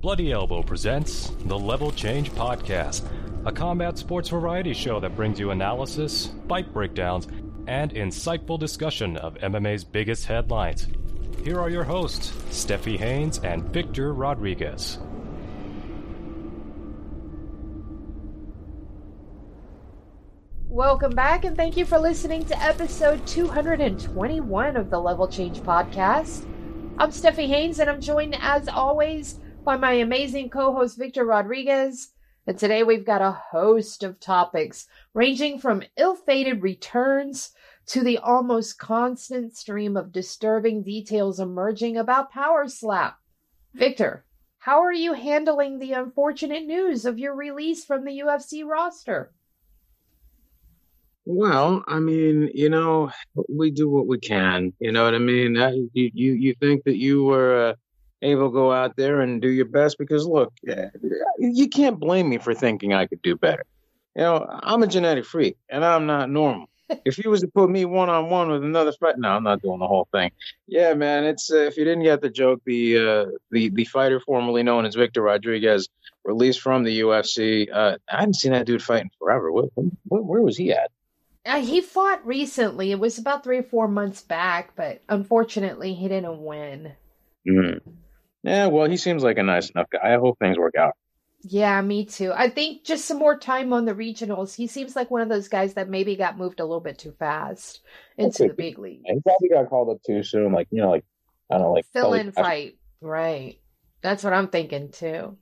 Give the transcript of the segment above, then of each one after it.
Bloody Elbow presents the Level Change Podcast, a combat sports variety show that brings you analysis, fight breakdowns, and insightful discussion of MMA's biggest headlines. Here are your hosts, Stephie Haynes and Victor Rodriguez. Welcome back, and thank you for listening to episode 221 of the Level Change Podcast. I'm Stephie Haynes, and I'm joined, as always, by my amazing co host, Victor Rodriguez. And today we've got a host of topics ranging from ill fated returns to the almost constant stream of disturbing details emerging about Power Slap. Victor, how are you handling the unfortunate news of your release from the UFC roster? Well, I mean, you know, we do what we can. You know what I mean? you you you think that you were uh, able to go out there and do your best because look, you can't blame me for thinking I could do better. You know, I'm a genetic freak and I'm not normal. if you was to put me one on one with another fight, no, I'm not doing the whole thing. Yeah, man, it's uh, if you didn't get the joke, the uh, the the fighter formerly known as Victor Rodriguez released from the UFC. Uh, I hadn't seen that dude fighting forever. Where, where, where was he at? Uh, he fought recently. It was about three or four months back, but unfortunately, he didn't win. Mm. Yeah, well, he seems like a nice enough guy. I hope things work out. Yeah, me too. I think just some more time on the regionals. He seems like one of those guys that maybe got moved a little bit too fast into the big league. He probably got called up too soon. Like you know, like I don't know, like fill in fight. Right. That's what I'm thinking too.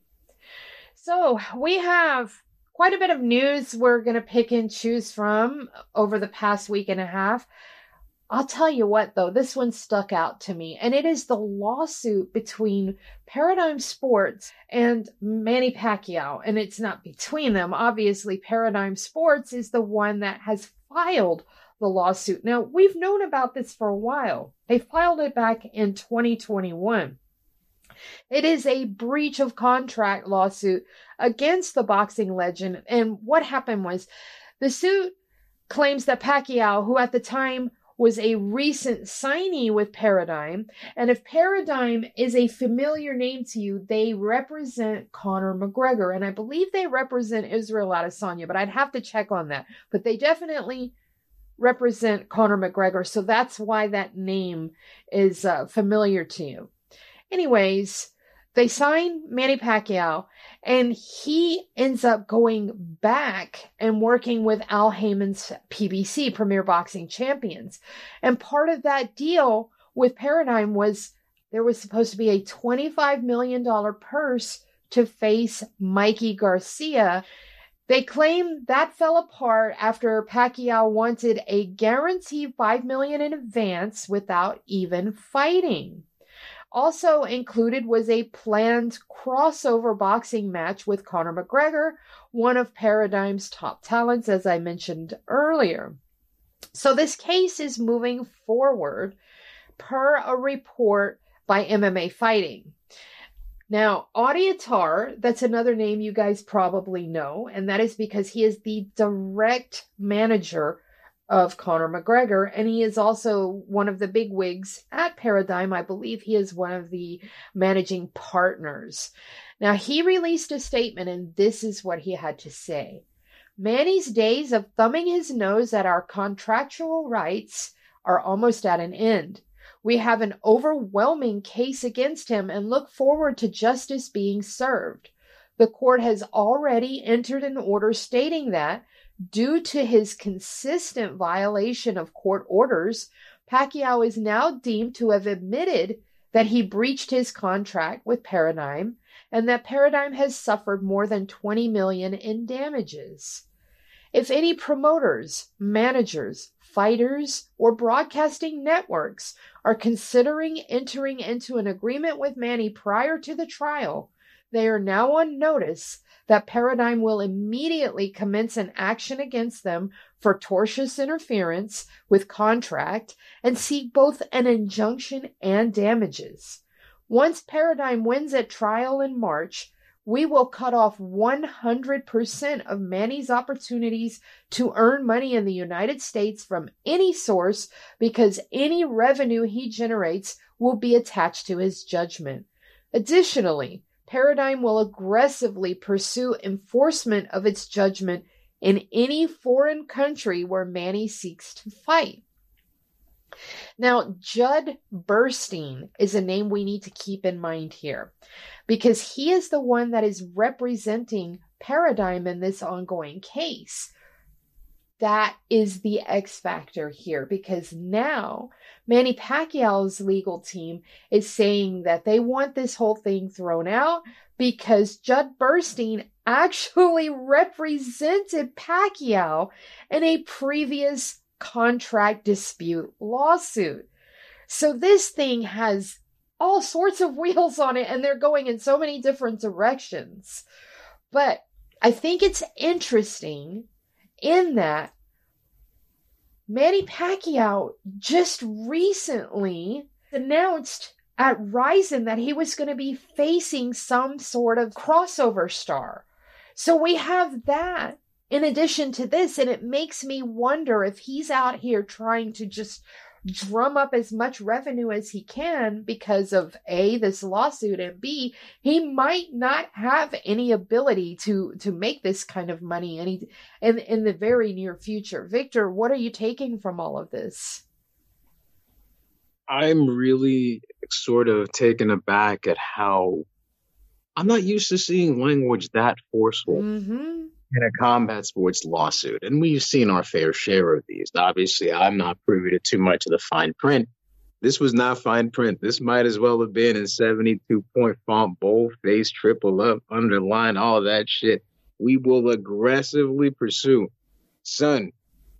So we have quite a bit of news we're going to pick and choose from over the past week and a half. I'll tell you what, though, this one stuck out to me, and it is the lawsuit between Paradigm Sports and Manny Pacquiao. And it's not between them. Obviously, Paradigm Sports is the one that has filed the lawsuit. Now, we've known about this for a while. They filed it back in 2021. It is a breach of contract lawsuit against the boxing legend. And what happened was the suit claims that Pacquiao, who at the time was a recent signee with Paradigm, and if Paradigm is a familiar name to you, they represent Conor McGregor, and I believe they represent Israel Adesanya, but I'd have to check on that. But they definitely represent Conor McGregor, so that's why that name is uh, familiar to you. Anyways, they sign Manny Pacquiao, and he ends up going back and working with Al Haymon's PBC, Premier Boxing Champions. And part of that deal with Paradigm was there was supposed to be a $25 million purse to face Mikey Garcia. They claim that fell apart after Pacquiao wanted a guaranteed 5 million in advance without even fighting. Also included was a planned crossover boxing match with Conor McGregor, one of Paradigm's top talents, as I mentioned earlier. So this case is moving forward per a report by MMA Fighting. Now, Audie Attar, that's another name you guys probably know, and that is because he is the direct manager of Conor McGregor, and he is also one of the big wigs at Paradigm. I believe he is one of the managing partners. Now, he released a statement, and this is what he had to say Manny's days of thumbing his nose at our contractual rights are almost at an end. We have an overwhelming case against him and look forward to justice being served. The court has already entered an order stating that Due to his consistent violation of court orders, Pacquiao is now deemed to have admitted that he breached his contract with Paradigm and that Paradigm has suffered more than 20 million in damages. If any promoters, managers, fighters, or broadcasting networks are considering entering into an agreement with Manny prior to the trial, they are now on notice that Paradigm will immediately commence an action against them for tortious interference with contract and seek both an injunction and damages. Once Paradigm wins at trial in March, we will cut off 100% of Manny's opportunities to earn money in the United States from any source because any revenue he generates will be attached to his judgment. Additionally, Paradigm will aggressively pursue enforcement of its judgment in any foreign country where Manny seeks to fight. Now, Judd Burstein is a name we need to keep in mind here because he is the one that is representing Paradigm in this ongoing case. That is the X factor here because now Manny Pacquiao's legal team is saying that they want this whole thing thrown out because Judd Burstein actually represented Pacquiao in a previous contract dispute lawsuit. So this thing has all sorts of wheels on it and they're going in so many different directions. But I think it's interesting in that Manny Pacquiao just recently announced at Rizin that he was going to be facing some sort of crossover star. So we have that in addition to this, and it makes me wonder if he's out here trying to just drum up as much revenue as he can because of A, this lawsuit, and B, he might not have any ability to to make this kind of money any in in the very near future. Victor, what are you taking from all of this? I'm really sort of taken aback at how I'm not used to seeing language that forceful. Mm-hmm in a combat sports lawsuit. And we've seen our fair share of these. Obviously, I'm not privy to too much of the fine print. This was not fine print. This might as well have been in 72 point font, bold face, triple up, underline, all that shit. We will aggressively pursue. Son,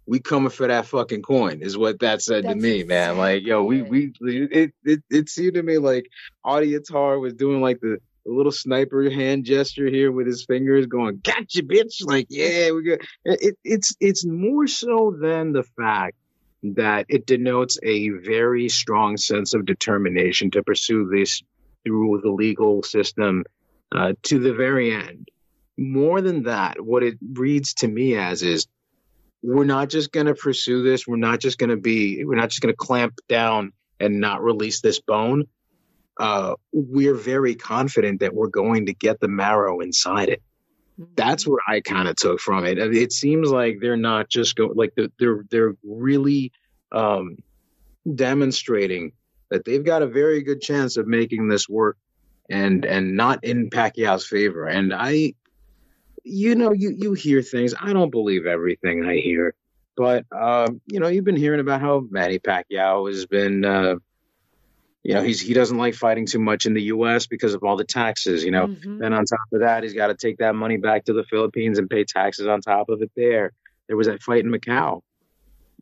we coming for that fucking coin is what that said That's to me, man. Like, yo, we we it, it it seemed to me like Audie Attar was doing like the a little sniper hand gesture here with his fingers going, gotcha, bitch. Like, yeah, we got it, it's it's more so than the fact that it denotes a very strong sense of determination to pursue this through the legal system uh, to the very end. More than that, what it reads to me as is we're not just going to pursue this. We're not just going to be, we're not just going to clamp down and not release this bone uh, we're very confident that we're going to get the marrow inside it. That's mm-hmm. what I kind of took from it. It seems like they're not just going like they're they're really um, demonstrating that they've got a very good chance of making this work and and not in Pacquiao's favor. And I, you know, you you hear things. I don't believe everything I hear, but um, you know, you've been hearing about how Manny Pacquiao has been. Uh, you know he's he doesn't like fighting too much in the U.S. because of all the taxes. You know, mm-hmm. then on top of that, he's got to take that money back to the Philippines and pay taxes on top of it. There, there was that fight in Macau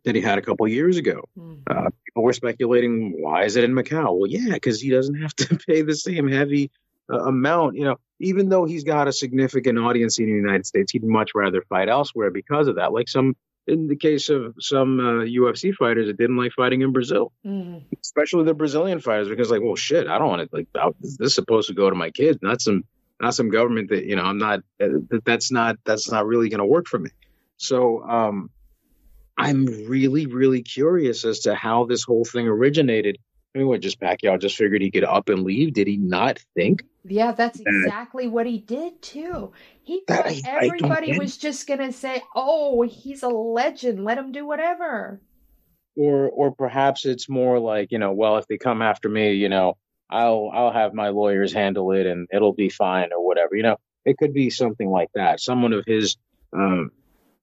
that he had a couple years ago. Mm-hmm. Uh, people were speculating, why is it in Macau? Well, yeah, because he doesn't have to pay the same heavy uh, amount. You know, even though he's got a significant audience in the United States, he'd much rather fight elsewhere because of that. Like some in the case of some uh, UFC fighters that didn't like fighting in Brazil, mm. especially the Brazilian fighters, because like, well, shit, I don't want to like this is supposed to go to my kids, not some not some government that you know I'm not uh, that that's not that's not really going to work for me. So um, I'm really really curious as to how this whole thing originated I mean, what, just Pacquiao just figured he could up and leave? Did he not think? Yeah, that's exactly what he did too. He thought I, everybody I was just gonna say, "Oh, he's a legend. Let him do whatever." Or, or perhaps it's more like you know, well, if they come after me, you know, I'll I'll have my lawyers handle it and it'll be fine or whatever. You know, it could be something like that. Someone of his um,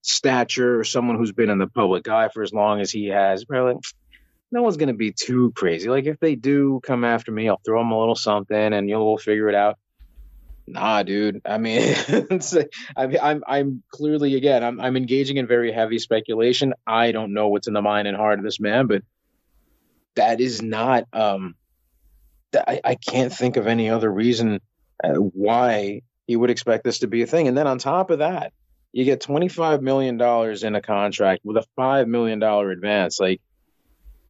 stature, or someone who's been in the public eye for as long as he has, really no one's going to be too crazy. Like if they do come after me, I'll throw them a little something and you'll figure it out. Nah, dude. I mean, I I'm I'm clearly again I'm I'm engaging in very heavy speculation. I don't know what's in the mind and heart of this man, but that is not um. I I can't think of any other reason uh, why he would expect this to be a thing. And then on top of that, you get twenty five million dollars in a contract with a five million dollar advance. Like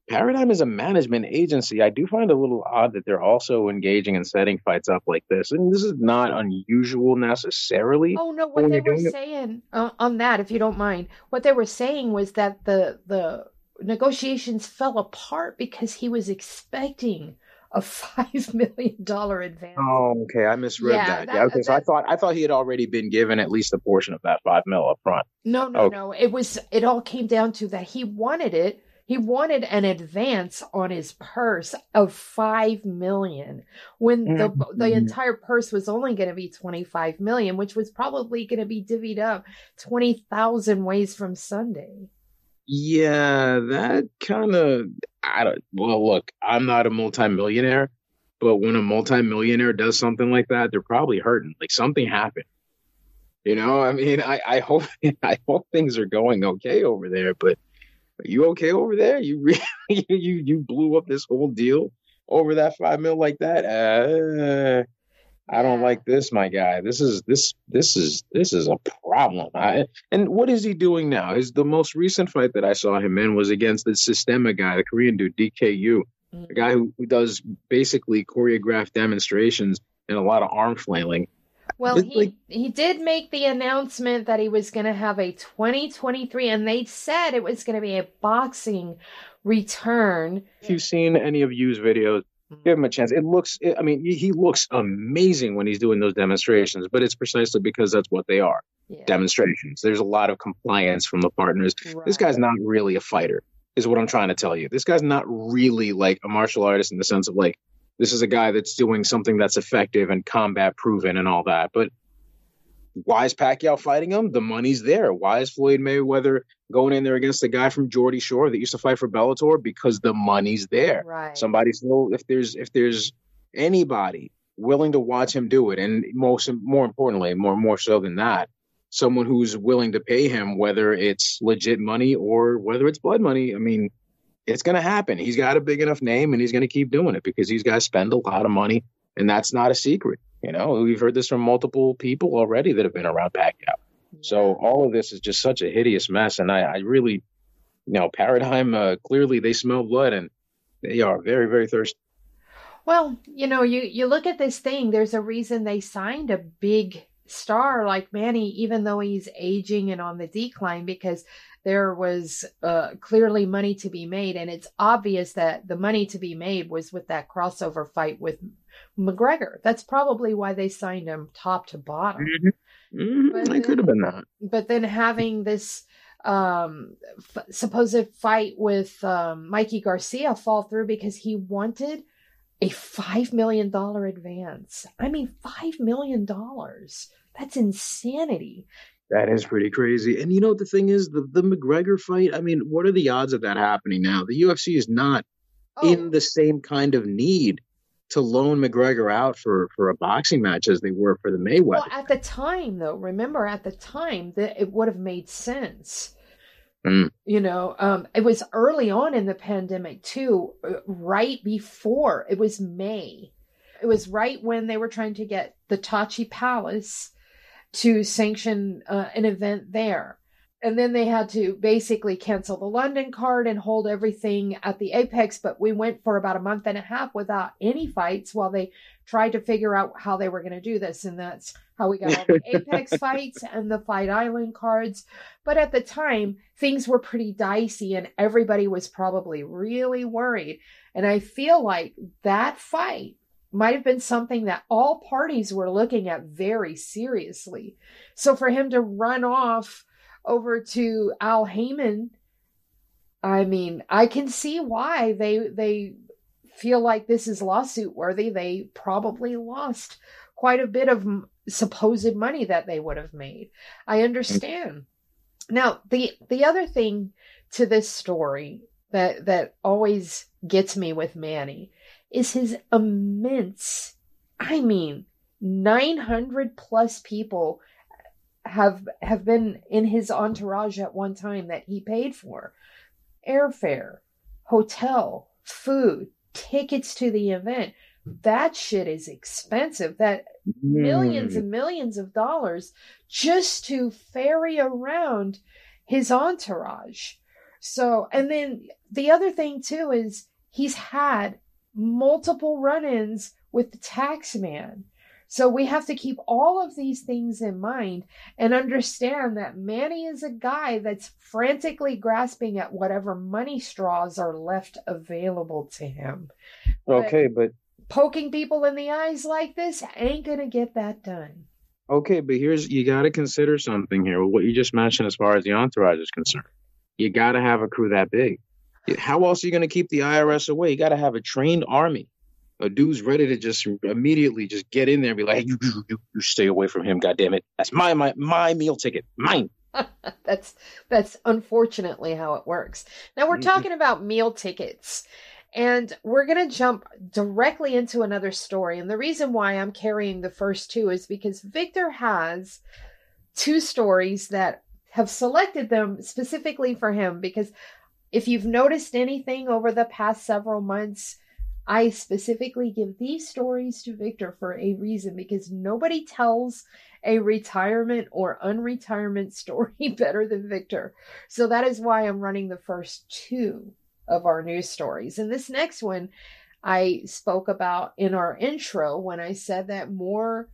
Paradigm is a management agency. I do find it a little odd that they're also engaging in setting fights up like this. And this is not unusual necessarily. Oh no, what they were saying uh, on that, if you don't mind, what they were saying was that the the negotiations fell apart because he was expecting a five million dollar advance. Oh, okay. I misread Yeah, that. that- Yeah, because I thought I thought he had already been given at least a portion of that five mil up front. No, no, Okay. no. It was it all came down to that he wanted it. He wanted an advance on his purse of five million when the the Mhm. entire purse was only going to be twenty five million, which was probably going to be divvied up twenty thousand ways from Sunday. Yeah, that kind of I don't well look, I'm not a multimillionaire, but when a multimillionaire does something like that, they're probably hurting. Like something happened. You know, I mean, I, I hope I hope things are going okay over there, but you okay over there? You really you you blew up this whole deal over that five mil like that? Uh I don't like this, my guy. This is this this is this is a problem. I, and what is he doing now? His the most recent fight that I saw him in was against the Systema guy, the Korean dude, DK Yoo, Mm. a guy who, who does basically choreographed demonstrations and a lot of arm flailing. Well, It's he like- he did make the announcement that he was going to have a 2023 and they said it was going to be a boxing return. If you've seen any of Yoo's videos, give him a chance. It looks, I mean, he, looks amazing when he's doing those demonstrations, but it's precisely because that's what they are Yeah. demonstrations. There's a lot of compliance from the partners. This guy's not really a fighter, is what I'm trying to tell you. This guy's not really like a martial artist in the sense of like, this is a guy that's doing something that's effective and combat proven and all that. But why is Pacquiao fighting him? The money's there. Why is Floyd Mayweather going in there against the guy from Geordie Shore that used to fight for Bellator? Because the money's there. Right. Somebody still, if there's if there's anybody willing to watch him do it, and most more importantly, more more so than that, someone who's willing to pay him, whether it's legit money or whether it's blood money. I mean, it's going to happen. He's got a big enough name, and he's going to keep doing it because these guys spend a lot of money, and that's not a secret. You know, we've heard this from multiple people already that have been around Pacquiao. So all of this is just such a hideous mess, and I, I really, you know, Paradigm uh, clearly they smell blood and they are very, very thirsty. Well, you know, you you look at this thing. There's a reason they signed a big star like Manny, even though he's aging and on the decline, because there was uh, clearly money to be made, and it's obvious that the money to be made was with that crossover fight with McGregor. That's probably why they signed him top to bottom. Mhm, But it could have been that. but then having this um f- supposed fight with um Mikey Garcia fall through because he wanted a 5 million dollar advance. I mean 5 million dollars. That's insanity. That is pretty crazy. And you know what the thing is, the the McGregor fight. I mean, what are the odds of that happening now? The UFC is not Oh, in the same kind of need to loan McGregor out for for a boxing match as they were for the Mayweather. well, at the time though, remember at the time that it would have made sense. Mm. You know, um, it was early on in the pandemic too, uh, right before it was May. It was right when they were trying to get the Tachi Palace to sanction uh, an event there. And then they had to basically cancel the London card and hold everything at the Apex. But we went for about a month and a half without any fights while they tried to figure out how they were going to do this. And that's how we got all the Apex fights and the Fight Island cards. But at the time, things were pretty dicey and everybody was probably really worried. And I feel like that fight might have been something that all parties were looking at very seriously. So for him to run off over to Al Haymon, I mean, I can see why they they feel like this is lawsuit worthy. They probably lost quite a bit of supposed money that they would have made. I understand. Now, the the other thing to this story that that always gets me with Manny is his immense I mean 900 plus people have have been in his entourage at one time that he paid for airfare, hotel, food, tickets to the event. That shit is expensive. That millions and millions of dollars just to ferry around his entourage. So, and then the other thing too is he's had multiple run ins with the tax man. So we have to keep all of these things in mind and understand that Manny is a guy that's frantically grasping at whatever money straws are left available to him. But- Okay, but poking people in the eyes like this ain't gonna get that done. Okay, but here's you got to consider something here. What you just mentioned, as far as the entourage is concerned, you got to have a crew that big. How else are you going to keep the IRS away? You got to have a trained army, a dude's ready to just immediately just get in there and be like, hey, you, you, you stay away from him, God damn it! That's my my my meal ticket, mine. that's that's unfortunately how it works. Now we're mm-hmm. talking about meal tickets. And we're going to jump directly into another story. And the reason why I'm carrying the first two is because Victor has two stories that have selected them specifically for him. Because if you've noticed anything over the past several months, I specifically give these stories to Victor for a reason because nobody tells a retirement or unretirement story better than Victor. So that is why I'm running the first two of our news stories. And this next one I spoke about in our intro when I said that more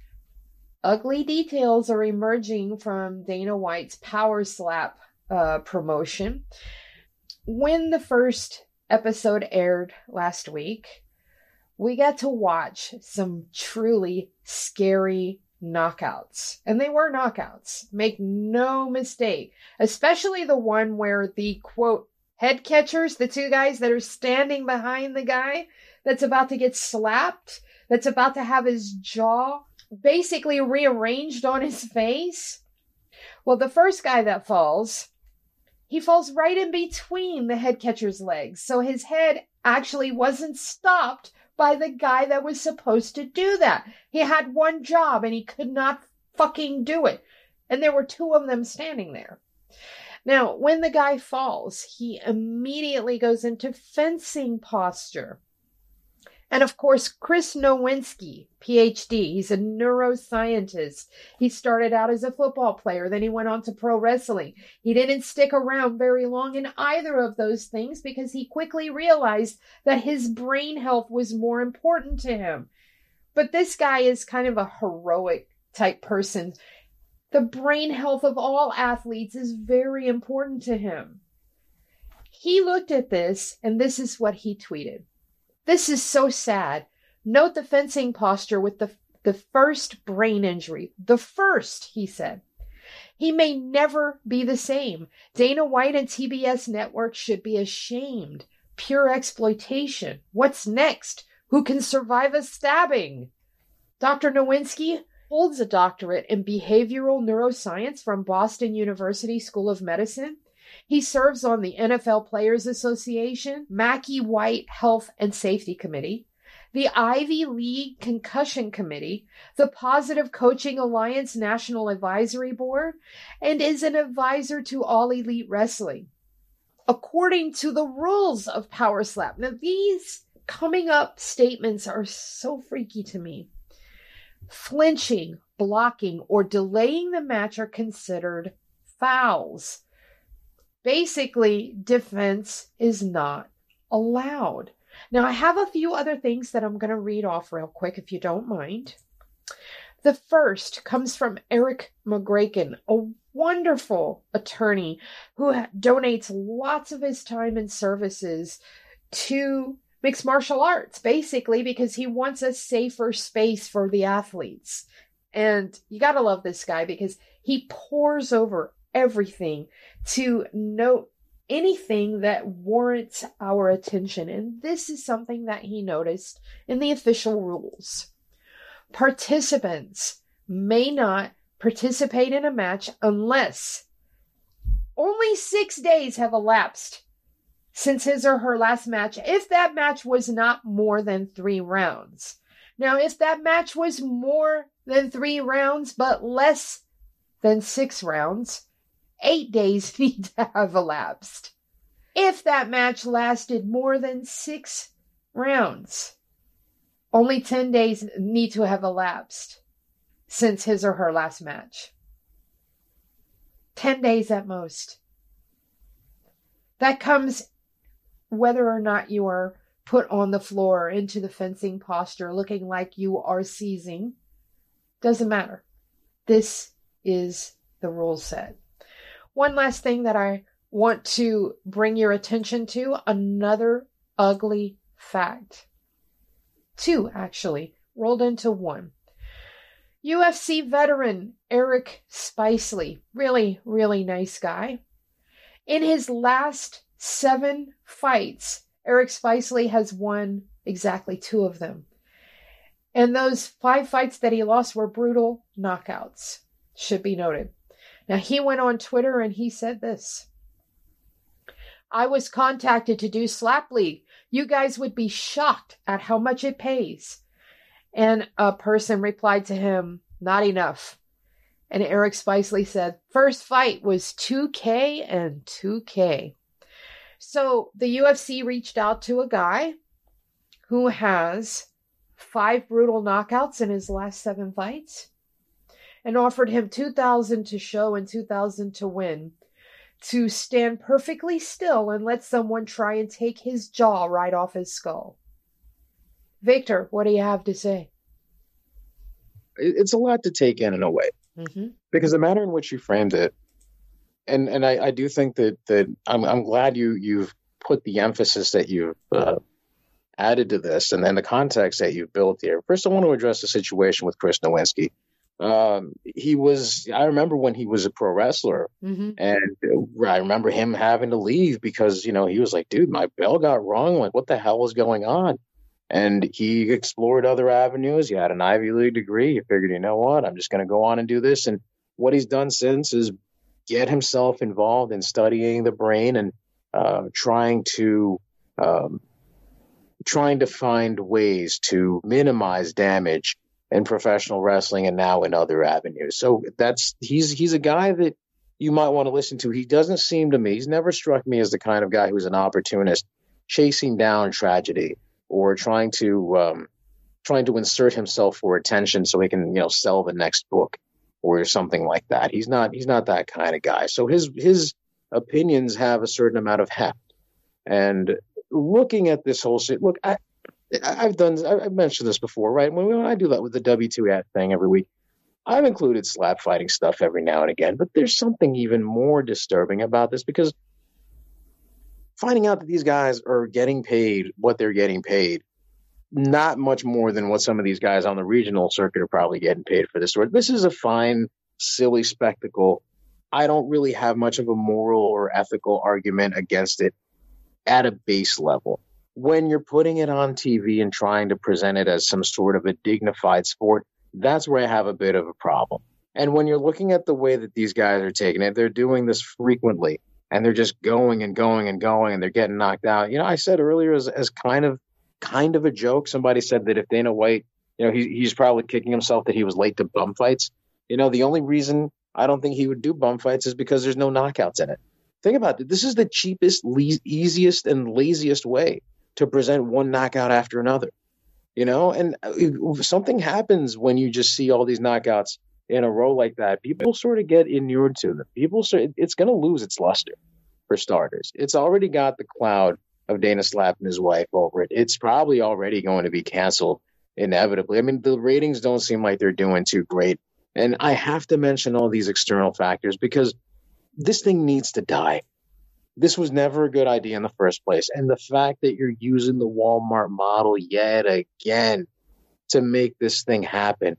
ugly details are emerging from Dana White's Power Slap uh, promotion. When the first episode aired last week, we got to watch some truly scary knockouts. And they were knockouts. Make no mistake. Especially the one where the quote head catchers, the two guys that are standing behind the guy that's about to get slapped, that's about to have his jaw basically rearranged on his face. Well, the first guy that falls, he falls right in between the head catcher's legs. So his head actually wasn't stopped by the guy that was supposed to do that. He had one job and he could not fucking do it. And there were two of them standing there. Now, when the guy falls, he immediately goes into fencing posture. And of course, Chris Nowinski, PhD, he's a neuroscientist. He started out as a football player, then he went on to pro wrestling. He didn't stick around very long in either of those things because he quickly realized that his brain health was more important to him. But this guy is kind of a heroic type person the brain health of all athletes is very important to him. He looked at this, and this is what he tweeted. This is so sad. Note the fencing posture with the, the first brain injury. The first, he said. He may never be the same. Dana White and TBS Network should be ashamed. Pure exploitation. What's next? Who can survive a stabbing? Dr. Nowinski, holds a doctorate in behavioral neuroscience from Boston University School of Medicine. He serves on the NFL Players Association, Mackey White Health and Safety Committee, the Ivy League Concussion Committee, the Positive Coaching Alliance National Advisory Board, and is an advisor to All Elite Wrestling. According to the rules of Power Slap. Now, these coming up statements are so freaky to me. Flinching, blocking, or delaying the match are considered fouls. Basically, defense is not allowed. Now, I have a few other things that I'm going to read off real quick if you don't mind. The first comes from Erik Magraken, a wonderful attorney who donates lots of his time and services to mixed martial arts, basically, because he wants a safer space for the athletes. And you got to love this guy because he pours over everything to note anything that warrants our attention. And this is something that he noticed in the official rules. Participants may not participate in a match unless only six days have elapsed since his or her last match if that match was not more than three rounds. Now, if that match was more than three rounds but less than six rounds, eight days need to have elapsed. If that match lasted more than six rounds, only 10 days need to have elapsed since his or her last match. 10 days at most. That comes whether or not you are put on the floor into the fencing posture looking like you are seizing doesn't matter. This is the rule set. One last thing that I want to bring your attention to another ugly fact. two actually, rolled into one. UFC veteran Eric Spicely, really, really nice guy. In his last seven fights, Eric Spicely has won exactly two of them. And those five fights that he lost were brutal knockouts, should be noted. Now, he went on Twitter and he said this I was contacted to do Slap League. You guys would be shocked at how much it pays. And a person replied to him, Not enough. And Eric Spicely said, First fight was 2K and 2K. So the UFC reached out to a guy who has five brutal knockouts in his last seven fights and offered him 2000 to show and 2000 to win to stand perfectly still and let someone try and take his jaw right off his skull. Victor, what do you have to say? It's a lot to take in in a way, mm-hmm. because the manner in which you framed it, and and I, I do think that that I'm I'm glad you you've put the emphasis that you've uh, added to this, and then the context that you've built here. First, I want to address the situation with Chris Nowinski. Um, he was, I remember when he was a pro wrestler, mm-hmm. and I remember him having to leave because, you know, he was like, dude, my bell got wrong. Like, what the hell was going on? And he explored other avenues. He had an Ivy League degree. He figured, you know what, I'm just going to go on and do this. And what he's done since is get himself involved in studying the brain and uh, trying to um, trying to find ways to minimize damage in professional wrestling and now in other avenues. So that's he's he's a guy that you might want to listen to. He doesn't seem to me, he's never struck me as the kind of guy who's an opportunist chasing down tragedy or trying to um, trying to insert himself for attention so he can, you know, sell the next book or something like that. He's not he's not that kind of guy. So his his opinions have a certain amount of heft. And looking at this whole shit, look, I, I've done, I've mentioned this before, right? When, when I do that with the W2 at thing every week, I've included slap fighting stuff every now and again, but there's something even more disturbing about this because finding out that these guys are getting paid what they're getting paid, not much more than what some of these guys on the regional circuit are probably getting paid for this sort. This is a fine, silly spectacle. I don't really have much of a moral or ethical argument against it at a base level when you're putting it on TV and trying to present it as some sort of a dignified sport, that's where I have a bit of a problem. And when you're looking at the way that these guys are taking it, they're doing this frequently and they're just going and going and going and they're getting knocked out. You know, I said earlier as, as kind of kind of a joke, somebody said that if Dana White, you know, he, he's probably kicking himself that he was late to bum fights. You know, the only reason I don't think he would do bum fights is because there's no knockouts in it. Think about it. This is the cheapest, le- easiest, and laziest way to present one knockout after another. You know, and uh, something happens when you just see all these knockouts in a row like that. People sort of get inured to them. People, it's going to lose its luster for starters. It's already got the cloud of Dana and his wife over it. It's probably already going to be canceled inevitably. I mean, the ratings don't seem like they're doing too great. And I have to mention all these external factors because this thing needs to die this was never a good idea in the first place. And the fact that you're using the Walmart model yet again to make this thing happen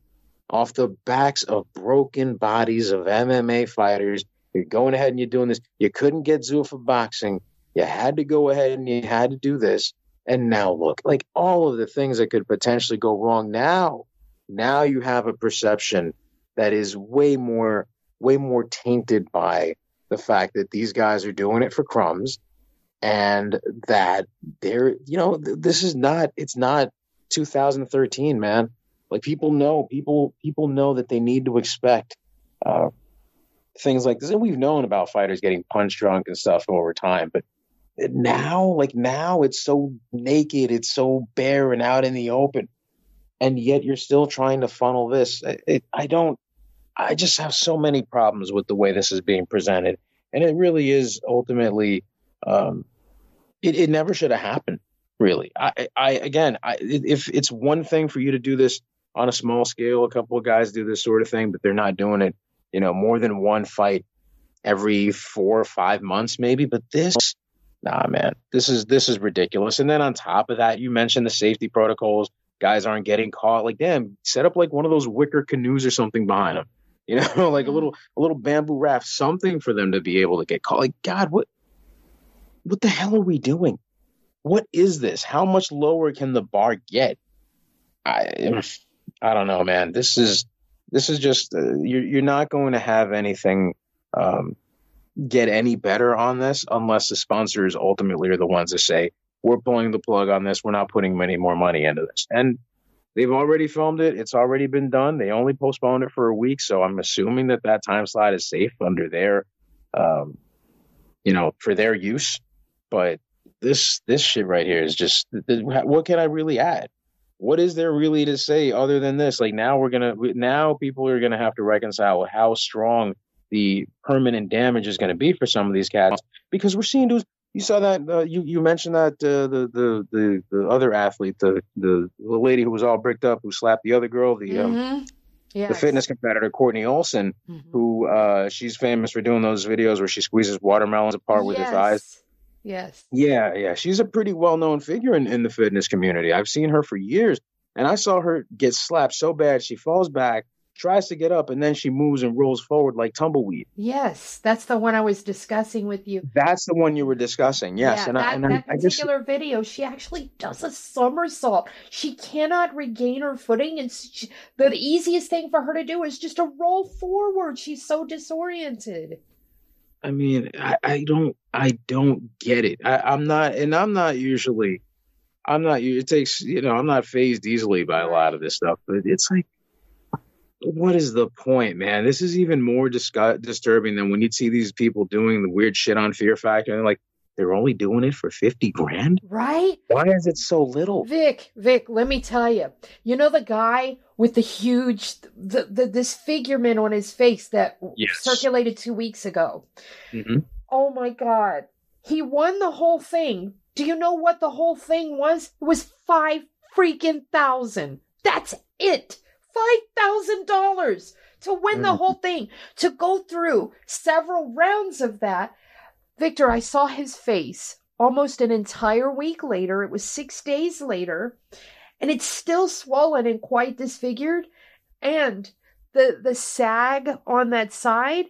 off the backs of broken bodies of MMA fighters, you're going ahead and you're doing this. You couldn't get Zuffa boxing. You had to go ahead and you had to do this. And now look, like all of the things that could potentially go wrong now, now you have a perception that is way more, way more tainted by the fact that these guys are doing it for crumbs and that they're, you know, this is not, it's not 2013, man. Like people know, people, people know that they need to expect, uh, things like this. And we've known about fighters getting punch drunk and stuff over time, but now, like now it's so naked, it's so bare and out in the open. And yet you're still trying to funnel this. It, it, I don't, I just have so many problems with the way this is being presented, and it really is ultimately, um, it, it never should have happened. Really, I, I again, I, if it's one thing for you to do this on a small scale, a couple of guys do this sort of thing, but they're not doing it, you know, more than one fight every four or five months, maybe. But this, nah, man, this is this is ridiculous. And then on top of that, you mentioned the safety protocols guys aren't getting caught. Like, damn, set up like one of those wicker canoes or something behind them. You know, like a Mhm. little a little bamboo raft, something for them to be able to get caught. Like, God, what what the hell are we doing? What is this? How much lower can the bar get? I I don't know, man. This is this is just uh, you're you're not going to have anything um, get any better on this unless the sponsors ultimately are the ones that say we're pulling the plug on this. We're not putting any more money into this. And they've already filmed it. It's already been done. They only postponed it for a week, so I'm assuming that that time slot is safe under their, um, you know, for their use. But this this shit right here is just what can I really add? What is there really to say other than this? Like now we're gonna now people are gonna have to reconcile how strong the permanent damage is going to be for some of these cats because we're seeing dudes. You saw that uh, you you mentioned that uh, the the the the other athlete, the, the the lady who was all bricked up, who slapped the other girl, the um, Mhm. the Yes. fitness competitor Courtney Olson, Mhm. who uh, she's famous for doing those videos where she squeezes watermelons apart with her thighs. Yes. Yeah, yeah, she's a pretty well known figure in, in the fitness community. I've seen her for years, and I saw her get slapped so bad she falls back, tries to get up, and then she moves and rolls forward like tumbleweed. Yes. That's the one I was discussing with you. That's the one you were discussing, yes. Yeah, and that, I, and I, that I just particular video, she actually does a somersault. She cannot regain her footing, and she, the easiest thing for her to do is just to roll forward. She's so disoriented. I mean, I, I don't, I don't get it. I, I'm not, and I'm not usually, I'm not. It takes, you know, I'm not phased easily by a lot of this stuff. But it's like, what is the point, man? This is even more disturbing than when you see these people doing the weird shit on Fear Factor, and like they're only doing it for fifty grand. Right? Why is it so little? Vic, Vic, let me tell you. You know the guy with the huge, the, the disfigurement on his face that Yes. circulated two weeks ago. hmm Oh my god. He won the whole thing. Do you know what the whole thing was? It was five freaking thousand. That's it. Five thousand dollars to win the Mhm. whole thing. To go through several rounds of that. Victor, I saw his face almost an entire week later. It was six days later, and it's still swollen and quite disfigured. And the the sag on that side,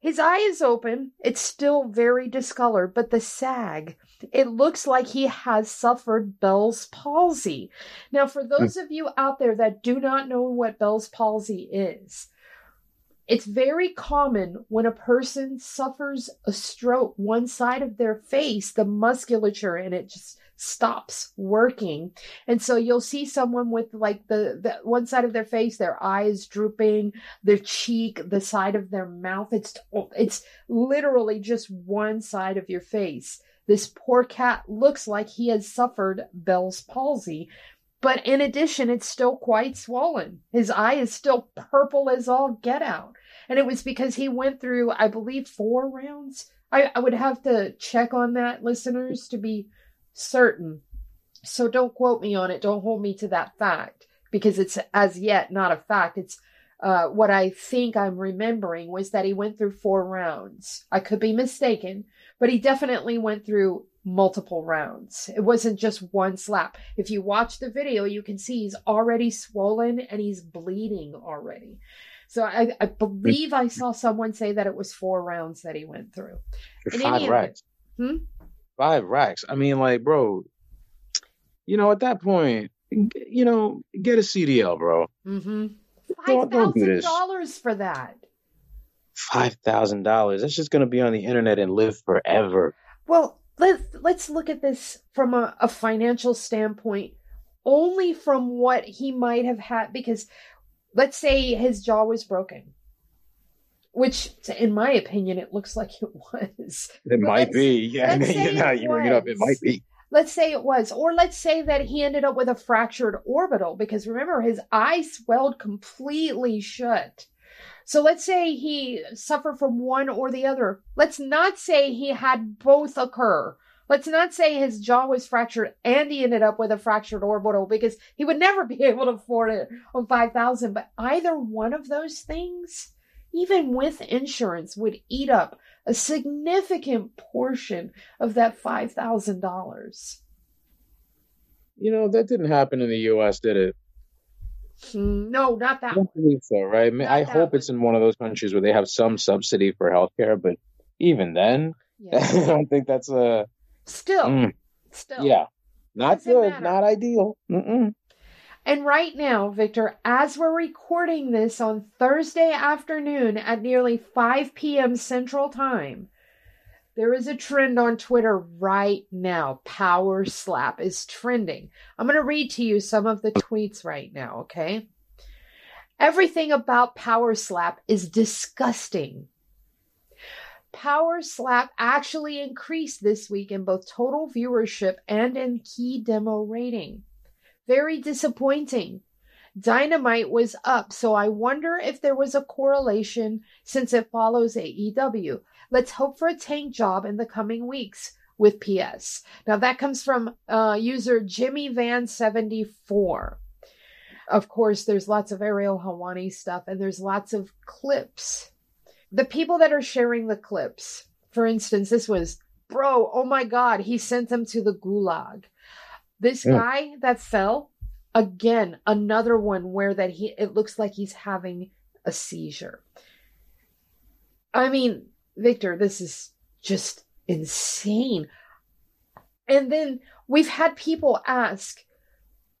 his eye is open. It's still very discolored, but the sag, it looks like he has suffered Bell's palsy. Now, for hmm. those of you out there that do not know what Bell's palsy is, it's very common when a person suffers a stroke, one side of their face, the musculature in it just stops working. And so you'll see someone with like the, the one side of their face, their eyes drooping, their cheek, the side of their mouth. It's it's literally just one side of your face. This poor cat looks like he has suffered Bell's palsy. But in addition, it's still quite swollen. His eye is still purple as all get out. And it was because he went through, I believe, four rounds. I, I would have to check on that, listeners, to be certain. So don't quote me on it. Don't hold me to that fact because it's as yet not a fact. It's uh, what I think I'm remembering was that he went through four rounds. I could be mistaken, but he definitely went through multiple rounds. It wasn't just one slap. If you watch the video, you can see he's already swollen and he's bleeding already. So I, I believe I saw someone say that it was four rounds that he went through. In five racks. Hmm? Five racks. I mean, like, bro, you know, at that point, you know, get a CDL, bro. Mm-hmm. Five don't dollars for that. Five thousand dollars. That's just gonna be on the internet and live forever. Well, let's let's look at this from a, a financial standpoint, only from what he might have had. Because let's say his jaw was broken, which, in my opinion, it looks like it was. It But might be. Yeah, let's say now you bring it up. It might be. Let's say it was, or let's say that he ended up with a fractured orbital because remember his eye swelled completely shut. So let's say he suffered from one or the other. Let's not say he had both occur. Let's not say his jaw was fractured and he ended up with a fractured orbital because he would never be able to afford it on 5000 but either one of those things even with insurance would eat up a significant portion of that $5000 you know, that didn't happen in the U.S., did it? Mm, no, not I that don't one. believe so, right? I, mean, I hope it's in one of those countries where they have some subsidy for healthcare, but even then. I don't think that's a. Still, Mm, still. yeah, not good, matter. not ideal. Mm-mm. And right now, Victor, as we're recording this on Thursday afternoon at nearly 5 p.m. Central Time, there is a trend on Twitter right now. Power slap is trending. I'm going to read to you some of the tweets right now, okay? Everything about Power Slap is disgusting. Power Slap actually increased this week in both total viewership and in key demo rating. Very disappointing. Dynamite was up, so I wonder if there was a correlation since it follows AEW. Let's hope for a tank job in the coming weeks with PS. Now that comes from uh, user Jimmy Van 74. Of course, there's lots of Ariel Helwani stuff and there's lots of clips. The people that are sharing the clips, for instance, this was, bro, oh my god, he sent them to the gulag. This Mm. guy that fell, again, another one where that he it looks like he's having a seizure. I mean, Victor, this is just insane. And then we've had people ask,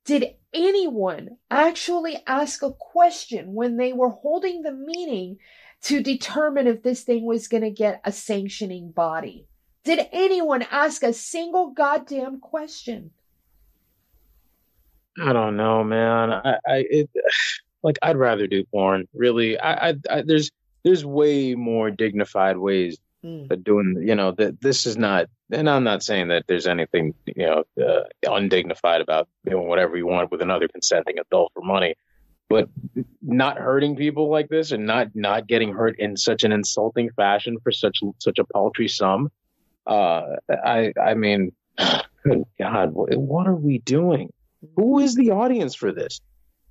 did anyone actually ask a question when they were holding the meeting to determine if this thing was going to get a sanctioning body? Did anyone ask a single goddamn question? I don't know, man. I, I it, like I'd rather do porn. Really, I, I, I there's there's way more dignified ways Mm. of doing. You know that this is not, and I'm not saying that there's anything you know uh, undignified about doing whatever you want with another consenting adult for money, but not hurting people like this and not not getting hurt in such an insulting fashion for such such a paltry sum. Uh, I I mean, good God, what, what are we doing? Who is the audience for this?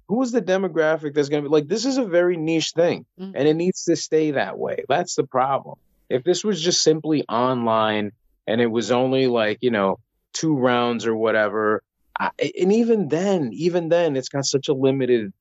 Who is the demographic that's going to be like, this is a very niche thing Mhm. and it needs to stay that way. That's the problem. If this was just simply online and it was only like, you know, two rounds or whatever, I, and even then, even then, it's got such a limited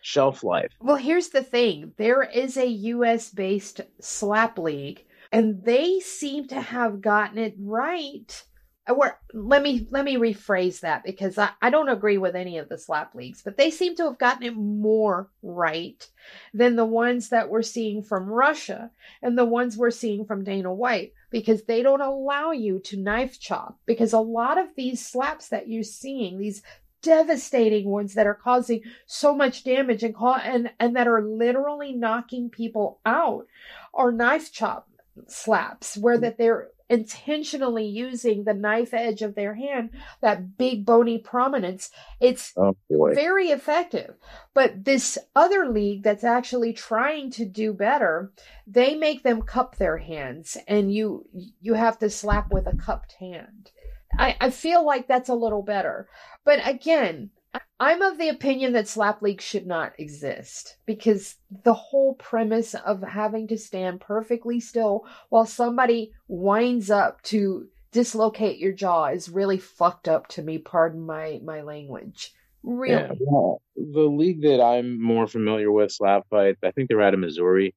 shelf life. Well, here's the thing there is a US based slap league, and they seem to have gotten it right. Uh, or let me let me rephrase that because I, I don't agree with any of the slap leagues, but they seem to have gotten it more right than the ones that we're seeing from Russia and the ones we're seeing from Dana White because they don't allow you to knife chop because a lot of these slaps that you're seeing, these devastating ones that are causing so much damage and ca- and and that are literally knocking people out are knife chop slaps where that they're intentionally using the knife edge of their hand that big bony prominence it's Oh very effective. But this other league that's actually trying to do better they make them cup their hands and you you have to slap with a cupped hand. I i feel like that's a little better. But again i'm of the opinion that slap leagues should not exist because the whole premise of having to stand perfectly still while somebody winds up to dislocate your jaw is really fucked up to me pardon my my language really Yeah, well, the league that I'm more familiar with, Slap Fight, I think they're out of Missouri.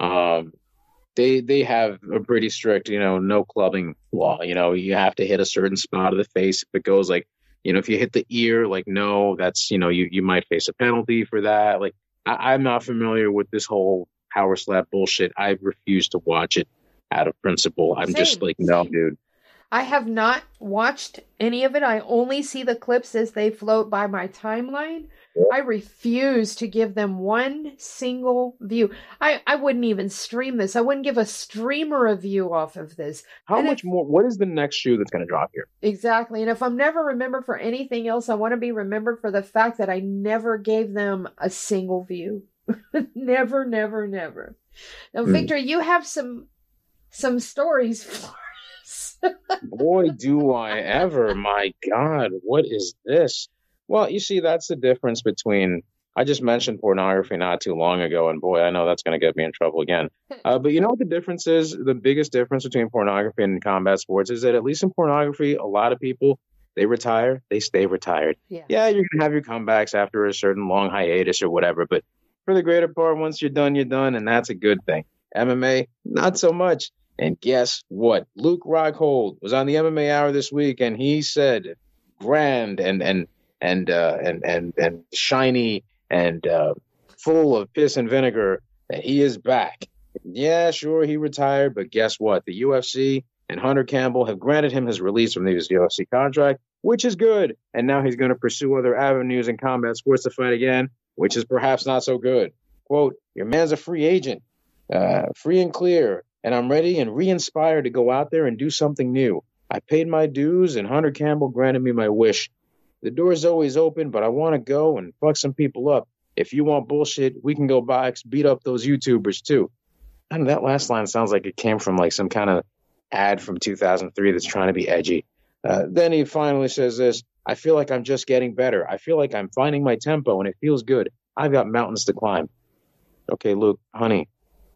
Um, they they have a pretty strict, you know, no clubbing law. You know, you have to hit a certain spot of the face. If it goes like, you know, if you hit the ear, like no, that's you know, you you might face a penalty for that. Like, I, I'm not familiar with this whole power slap bullshit. I refuse to watch it out of principle. I'm just like, no, dude. I have not watched any of it. I only see the clips as they float by my timeline. I refuse to give them one single view. I, I wouldn't even stream this. I wouldn't give a streamer a view off of this. How And much if- more? What is the next shoe that's going to drop here? Exactly. And if I'm never remembered for anything else, I want to be remembered for the fact that I never gave them a single view. never, never, never. Now, Hmm. Victor, you have some some stories for. Boy, do I ever. My God, what is this? Well, you see, that's the difference between. I just mentioned pornography not too long ago, and boy, I know that's going to get me in trouble again. Uh, but you know what the difference is? The biggest difference between pornography and combat sports is that at least in pornography, a lot of people They retire, they stay retired. Yeah. Yeah, you're gonna have your comebacks after a certain long hiatus or whatever, but for the greater part, once you're done, you're done, and that's a good thing. MMA, not so much. And guess what? Luke Rockhold was on the MMA Hour this week, and he said, "Grand and and and uh, and and and shiny and uh, full of piss and vinegar that he is back." Yeah, sure, he retired, but guess what? The UFC and Hunter Campbell have granted him his release from his UFC contract, which is good. And now he's going to pursue other avenues in combat sports to fight again, which is perhaps not so good. Quote, Your man's a free agent, uh, free and clear, and I'm ready and re inspired to go out there and do something new. I paid my dues, and Hunter Campbell granted me my wish. The door's always open, but I want to go and fuck some people up. If you want bullshit, we can go box, beat up those YouTubers too. And that last line sounds like it came from like some kind of ad from 2003 that's trying to be edgy. Uh, then he finally says this I feel like I'm just getting better. I feel like I'm finding my tempo and it feels good. I've got mountains to climb. Okay, Luke, honey,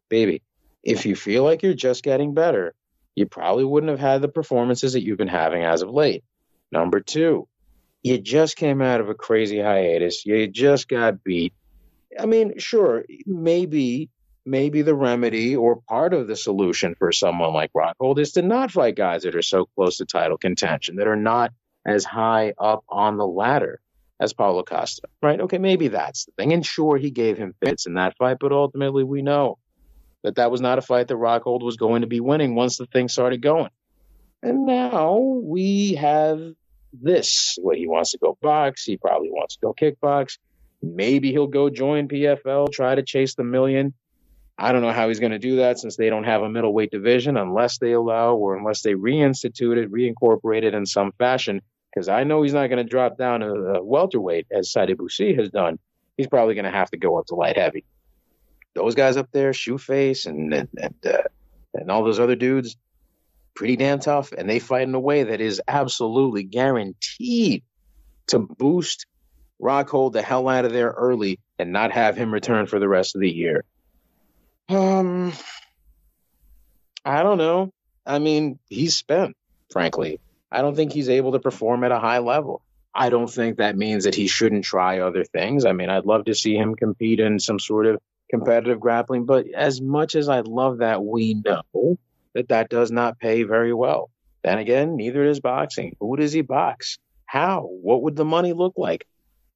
baby, if you feel like you're just getting better, you probably wouldn't have had the performances that you've been having as of late. Number two, you just came out of a crazy hiatus. You just got beat. I mean, sure, maybe maybe the remedy or part of the solution for someone like Rockhold is to not fight guys that are so close to title contention, that are not as high up on the ladder as Paulo Costa, right? Okay, maybe that's the thing. And sure, he gave him fits in that fight, but ultimately we know that that was not a fight that Rockhold was going to be winning once the thing started going. And now we have this. What he wants to go box, he probably wants to go kickbox. Maybe he'll go join PFL, try to chase the million. I don't know how he's going to do that since they don't have a middleweight division unless they allow or unless they reinstitute it, reincorporate it in some fashion. Because I know he's not going to drop down a, a welterweight as Sadibou Sy has done. He's probably going to have to go up to light heavy. Those guys up there, Shoeface and and and, uh, and all those other dudes, pretty damn tough, and they fight in a way that is absolutely guaranteed to boost Rockhold the hell out of there early and not have him return for the rest of the year. Um, I don't know. I mean, he's spent, frankly. I don't think he's able to perform at a high level. I don't think that means that he shouldn't try other things. I mean, I'd love to see him compete in some sort of competitive grappling, but as much as I love that, we know that that does not pay very well. Then again, neither does boxing. Who does he box? How? What would the money look like?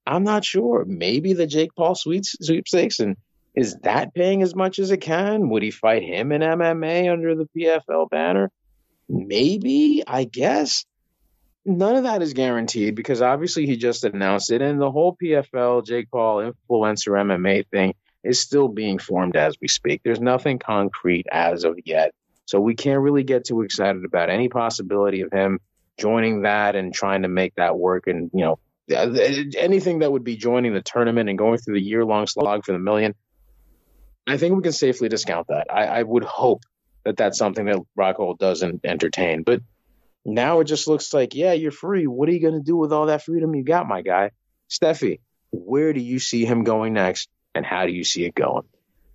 I'm not sure. Maybe the Jake Paul sweepstakes and is that paying as much as it can? Would he fight him in MMA under the PFL banner? Maybe, I guess. None of that is guaranteed because obviously he just announced it, and the whole PFL Jake Paul influencer MMA thing is still being formed as we speak. There's nothing concrete as of yet. So we can't really get too excited about any possibility of him joining that and trying to make that work. And, you know, anything that would be joining the tournament and going through the year long slog for the million, I think we can safely discount that. I, I would hope that that's something that Rockhold doesn't entertain. But now it just looks like, yeah, you're free. What are you going to do with all that freedom you got, my guy? Stephie, where do you see him going next, and how do you see it going?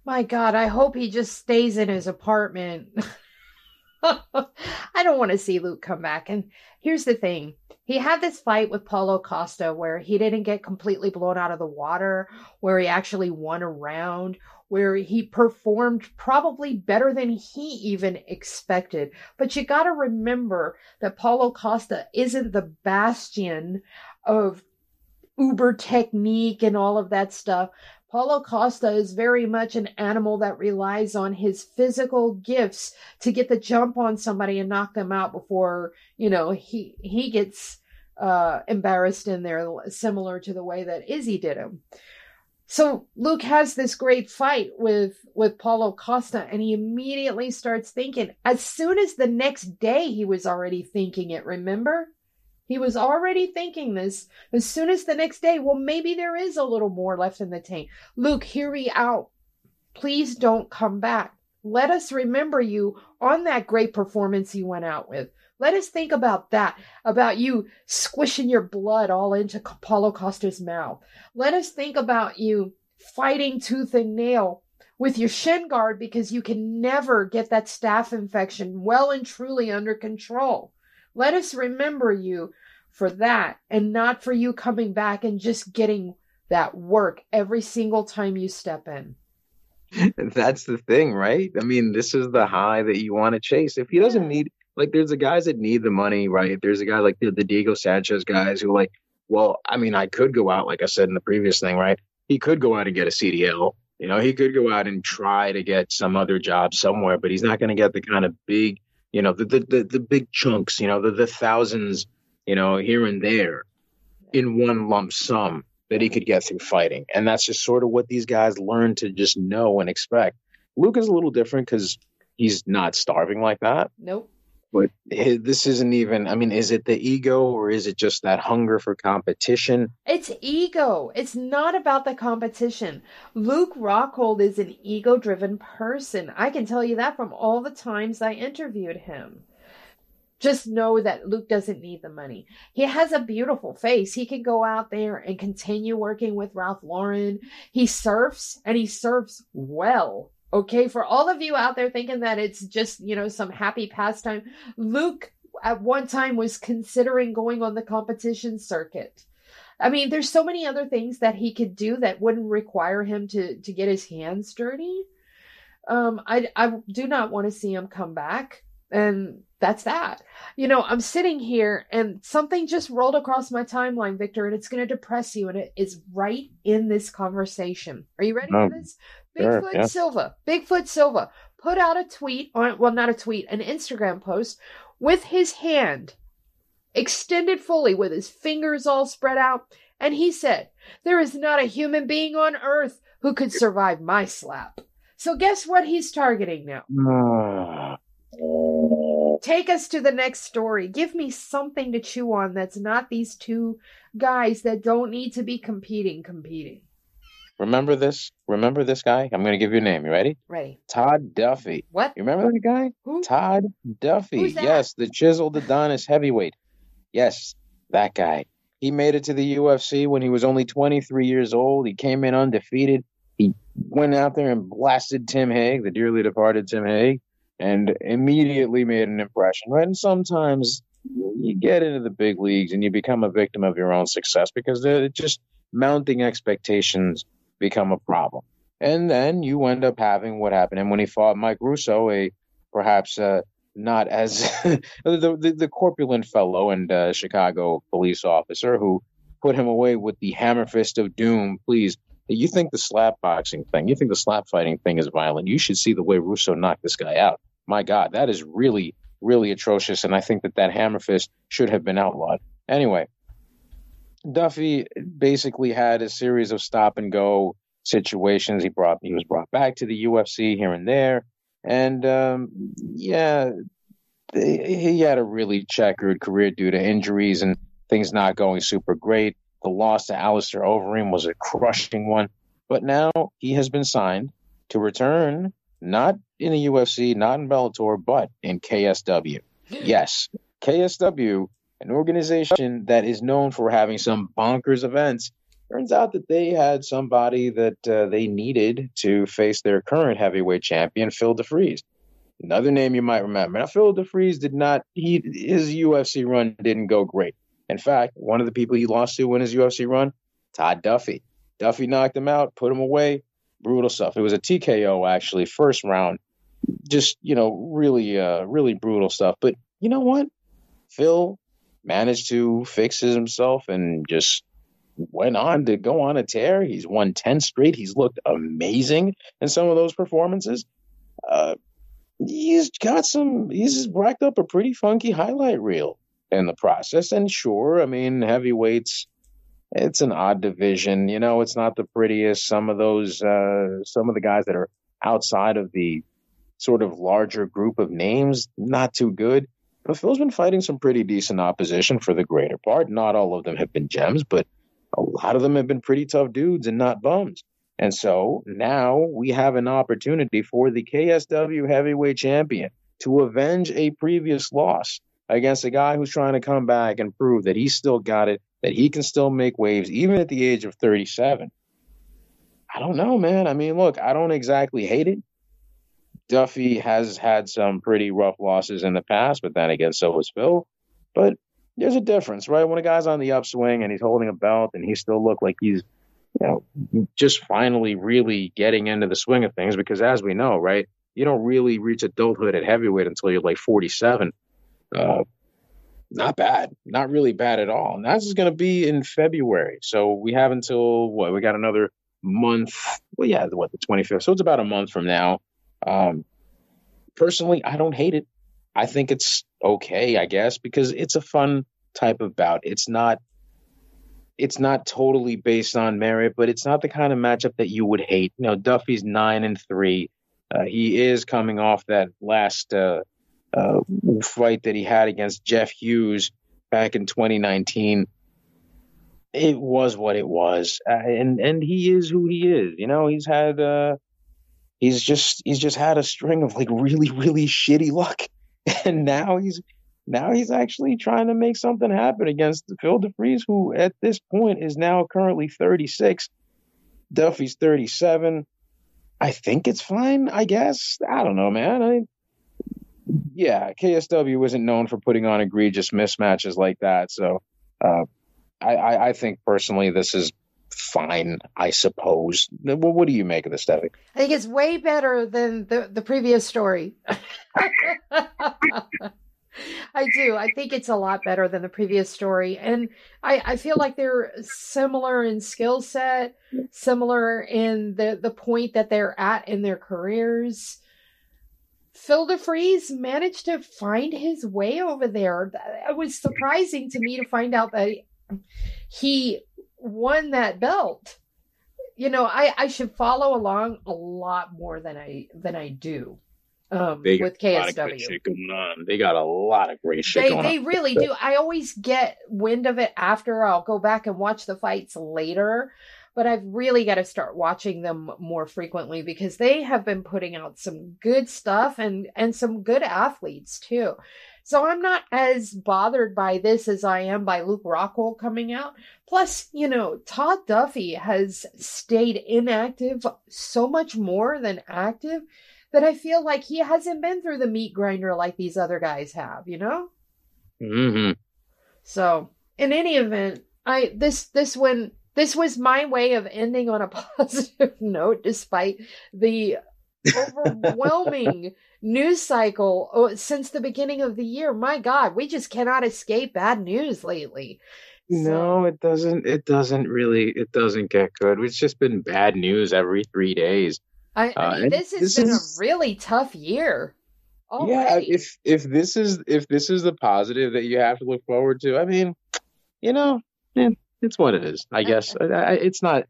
My God, I hope he just stays in his apartment. I don't want to see Luke come back. And here's the thing he had this fight with Paulo Costa where he didn't get completely blown out of the water, where he actually won a round, where he performed probably better than he even expected. But you got to remember that Paulo Costa isn't the bastion of uber technique and all of that stuff. Paulo Costa is very much an animal that relies on his physical gifts to get the jump on somebody and knock them out before, you know, he he gets uh embarrassed in there similar to the way that Izzy did him. So Luke has this great fight with with Paulo Costa and he immediately starts thinking as soon as the next day he was already thinking it, remember? He was already thinking this as soon as the next day, well maybe there is a little more left in the tank. Luke, hear me out. Please don't come back. Let us remember you on that great performance you went out with. Let us think about that, about you squishing your blood all into Paulo Costa's mouth. Let us think about you fighting tooth and nail with your shin guard because you can never get that staph infection well and truly under control. Let us remember you for that and not for you coming back and just getting that work every single time you step in. That's the thing, right? I mean, this is the high that you want to chase. If he doesn't need, like, there's the guys that need the money, right? There's a guy like the, the Diego Sanchez guys who, like, well, I mean, I could go out, like I said in the previous thing, right? He could go out and get a CDL. You know, he could go out and try to get some other job somewhere, but he's not going to get the kind of big, you know, the, the, the, the big chunks, you know, the, the thousands, you know, here and there in one lump sum that he could get through fighting. And that's just sort of what these guys learn to just know and expect. Luke is a little different because he's not starving like that. Nope. But eh, this isn't even, I mean, is it the ego or is it just that hunger for competition? It's ego. It's not about the competition. Luke Rockhold is an ego driven person. I can tell you that from all the times I interviewed him just know that Luke doesn't need the money. He has a beautiful face. He can go out there and continue working with Ralph Lauren. He surfs and he surfs well. Okay. For all of you out there thinking that it's just, you know, some happy pastime, Luke at one time was considering going on the competition circuit. I mean, there's so many other things that he could do that wouldn't require him to, to get his hands dirty. Um, I, I do not want to see him come back. And that's that. You know, I'm sitting here and something just rolled across my timeline, Victor, and it's going to depress you. And it is right in this conversation. Are you ready um, for this? Bigfoot sure, yeah. Silva, Bigfoot Silva put out a tweet on, well, not a tweet, an Instagram post with his hand extended fully with his fingers all spread out. And he said, There is not a human being on earth who could survive my slap. So guess what he's targeting now? Take us to the next story. Give me something to chew on that's not these two guys that don't need to be competing, competing. Remember this? Remember this guy? I'm going to give you a name. You ready? Ready. Todd Duffee. What? You remember that guy? Who? Todd Duffee. Yes, the chiseled Adonis heavyweight. Yes, that guy. He made it to the UFC when he was only 23 years old. He came in undefeated. He went out there and blasted Tim Hague, the dearly departed Tim Hague and immediately made an impression, right? And sometimes you get into the big leagues and you become a victim of your own success because they're just mounting expectations become a problem. And then you end up having what happened. And when he fought Mike Russo, a perhaps uh, not as the, the, the corpulent fellow and uh, Chicago police officer who put him away with the hammer fist of doom. Please, you think the slap boxing thing, you think the slap fighting thing is violent. You should see the way Russo knocked this guy out. My God, that is really, really atrocious. And I think that that hammer fist should have been outlawed. Anyway, Duffee basically had a series of stop and go situations. He brought he was brought back to the UFC here and there, and um, yeah, he had a really checkered career due to injuries and things not going super great. The loss to Alistair Overeem was a crushing one. But now he has been signed to return, not in the UFC, not in Bellator, but in KSW. Yes, KSW, an organization that is known for having some bonkers events. Turns out that they had somebody that uh, they needed to face their current heavyweight champion, Phil De Fries. Another name you might remember. Now, Phil De Fries did not, he, his UFC run didn't go great. In fact, one of the people he lost to in his UFC run, Todd Duffee. Duffee knocked him out, put him away. Brutal stuff. It was a TKO actually, first round. Just you know, really, uh, really brutal stuff. But you know what? Phil managed to fix himself and just went on to go on a tear. He's won 10 straight. He's looked amazing in some of those performances. Uh, he's got some, he's racked up a pretty funky highlight reel in the process. And sure, I mean, heavyweights, it's an odd division. You know, it's not the prettiest. Some of those, uh, some of the guys that are outside of the sort of larger group of names, not too good. But Phil's been fighting some pretty decent opposition for the greater part. Not all of them have been gems, but a lot of them have been pretty tough dudes and not bums. And so now we have an opportunity for the KSW heavyweight champion to avenge a previous loss against a guy who's trying to come back and prove that he's still got it, that he can still make waves, even at the age of 37. I don't know, man. I mean, look, I don't exactly hate it. Duffee has had some pretty rough losses in the past, but then again, so has Phil. But there's a difference, right? When a guy's on the upswing and he's holding a belt and he still look like he's, you know, just finally really getting into the swing of things. Because as we know, right, you don't really reach adulthood at heavyweight until you're like 47. Uh, not bad, not really bad at all. And that's going to be in February. So we have until what? We got another month. Well, yeah, what the 25th. So it's about a month from now. Um, personally, I don't hate it. I think it's okay, I guess, because it's a fun type of bout. It's not it's not totally based on merit, but it's not the kind of matchup that you would hate. You know, Duffee's nine and three. Uh, he is coming off that last uh, uh, fight that he had against Jeff Hughes back in 2019. It was what it was, uh, and and he is who he is. You know, he's had uh, he's just he's just had a string of like really really shitty luck and now he's now he's actually trying to make something happen against Phil De Fries, who at this point is now currently 36. Duffee's 37. I think it's fine, I guess. I don't know, man. I yeah, KSW isn't known for putting on egregious mismatches like that. So uh, I, I, I think personally this is fine, I suppose. What, what do you make of this, Stephie? I think it's way better than the, the previous story. I do. I think it's a lot better than the previous story. And I, I feel like they're similar in skill set, similar in the, the point that they're at in their careers. Phil De Fries managed to find his way over there. It was surprising to me to find out that he won that belt. You know, I, I should follow along a lot more than I than I do um, they with KSW. shit going on. They got a lot of great shit they, they really do. I always get wind of it after. I'll go back and watch the fights later, but I've really got to start watching them more frequently because they have been putting out some good stuff and and some good athletes too. So I'm not as bothered by this as I am by Luke Rockhold coming out. Plus, you know, Todd Duffee has stayed inactive so much more than active that I feel like he hasn't been through the meat grinder like these other guys have, you know? Mm-hmm. So, in any event, I this this when this was my way of ending on a positive note despite the overwhelming news cycle oh, since the beginning of the year. My God, we just cannot escape bad news lately. No, it doesn't. It doesn't really. It doesn't get good. It's just been bad news every three days. I, I Uh, mean, this has this been is- a really tough year. Yeah, if if this is if this is the positive that you have to look forward to, I mean, you know, it's what it is. I guess I, I, it's not.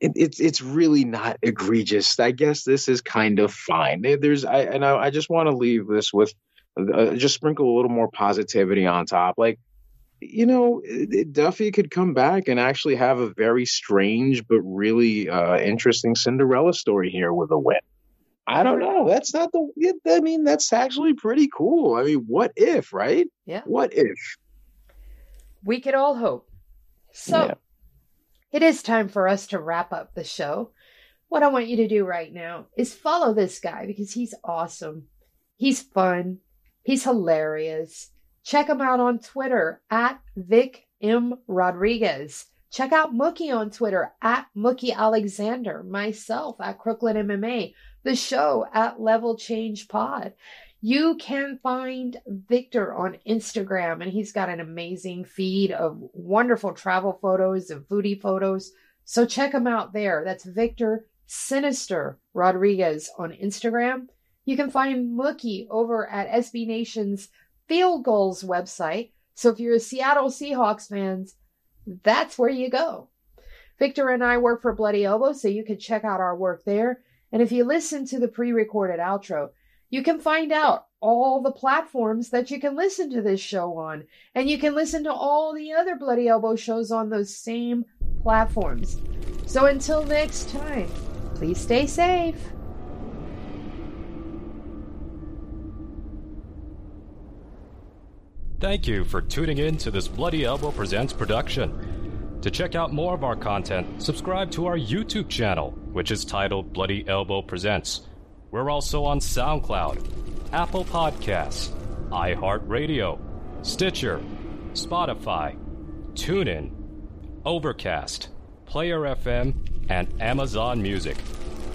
It, it's it's really not egregious. I guess this is kind of fine. There's I and I, I just want to leave this with uh, just sprinkle a little more positivity on top. Like, you know, Duffee could come back and actually have a very strange but really uh, interesting Cinderella story here with a win. I don't know. That's not the. I mean, that's actually pretty cool. I mean, what if, right? Yeah. What if? we could all hope. So, Yeah. it is time for us to wrap up the show. What I want you to do right now is follow this guy because he's awesome. He's fun. He's hilarious. Check him out on Twitter at Vic M. Rodriguez. Check out Mookie on Twitter at Mookie Alexander. Myself at Crooklyn MMA. The show at Level Change Pod. You can find Victor on Instagram, and he's got an amazing feed of wonderful travel photos and foodie photos. So check him out there. That's Victor Sinister Rodriguez on Instagram. You can find Mookie over at SB Nation's Field Goals website. So if you're a Seattle Seahawks fans, that's where you go. Victor and I work for Bloody Elbow, so you can check out our work there. And if you listen to the pre recorded outro, you can find out all the platforms that you can listen to this show on. And you can listen to all the other Bloody Elbow shows on those same platforms. So until next time, please stay safe. Thank you for tuning in to this Bloody Elbow Presents production. To check out more of our content, subscribe to our YouTube channel, which is titled Bloody Elbow Presents. We're also on SoundCloud, Apple Podcasts, iHeartRadio, Stitcher, Spotify, TuneIn, Overcast, Player FM, and Amazon Music.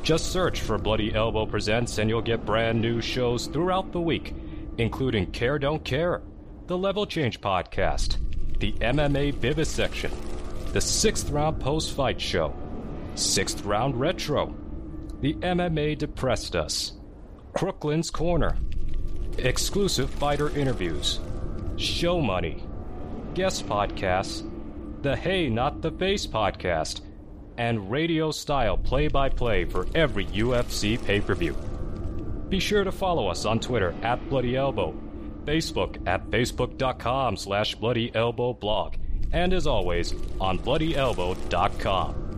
Just search for Bloody Elbow Presents and you'll get brand new shows throughout the week, including Care Don't Care, the Level Change Podcast, the MMA Vivisection, the Sixth Round Post Fight Show, Sixth Round Retro, the MMA Depressed Us, Crooklyn's Corner, exclusive fighter interviews, show money, guest podcasts, the Hey Not the Face podcast, and radio style play by play for every UFC pay per view. Be sure to follow us on Twitter at Bloody Elbow, Facebook at facebook.com slash Bloody Elbow blog, and as always, on bloodyelbow.com.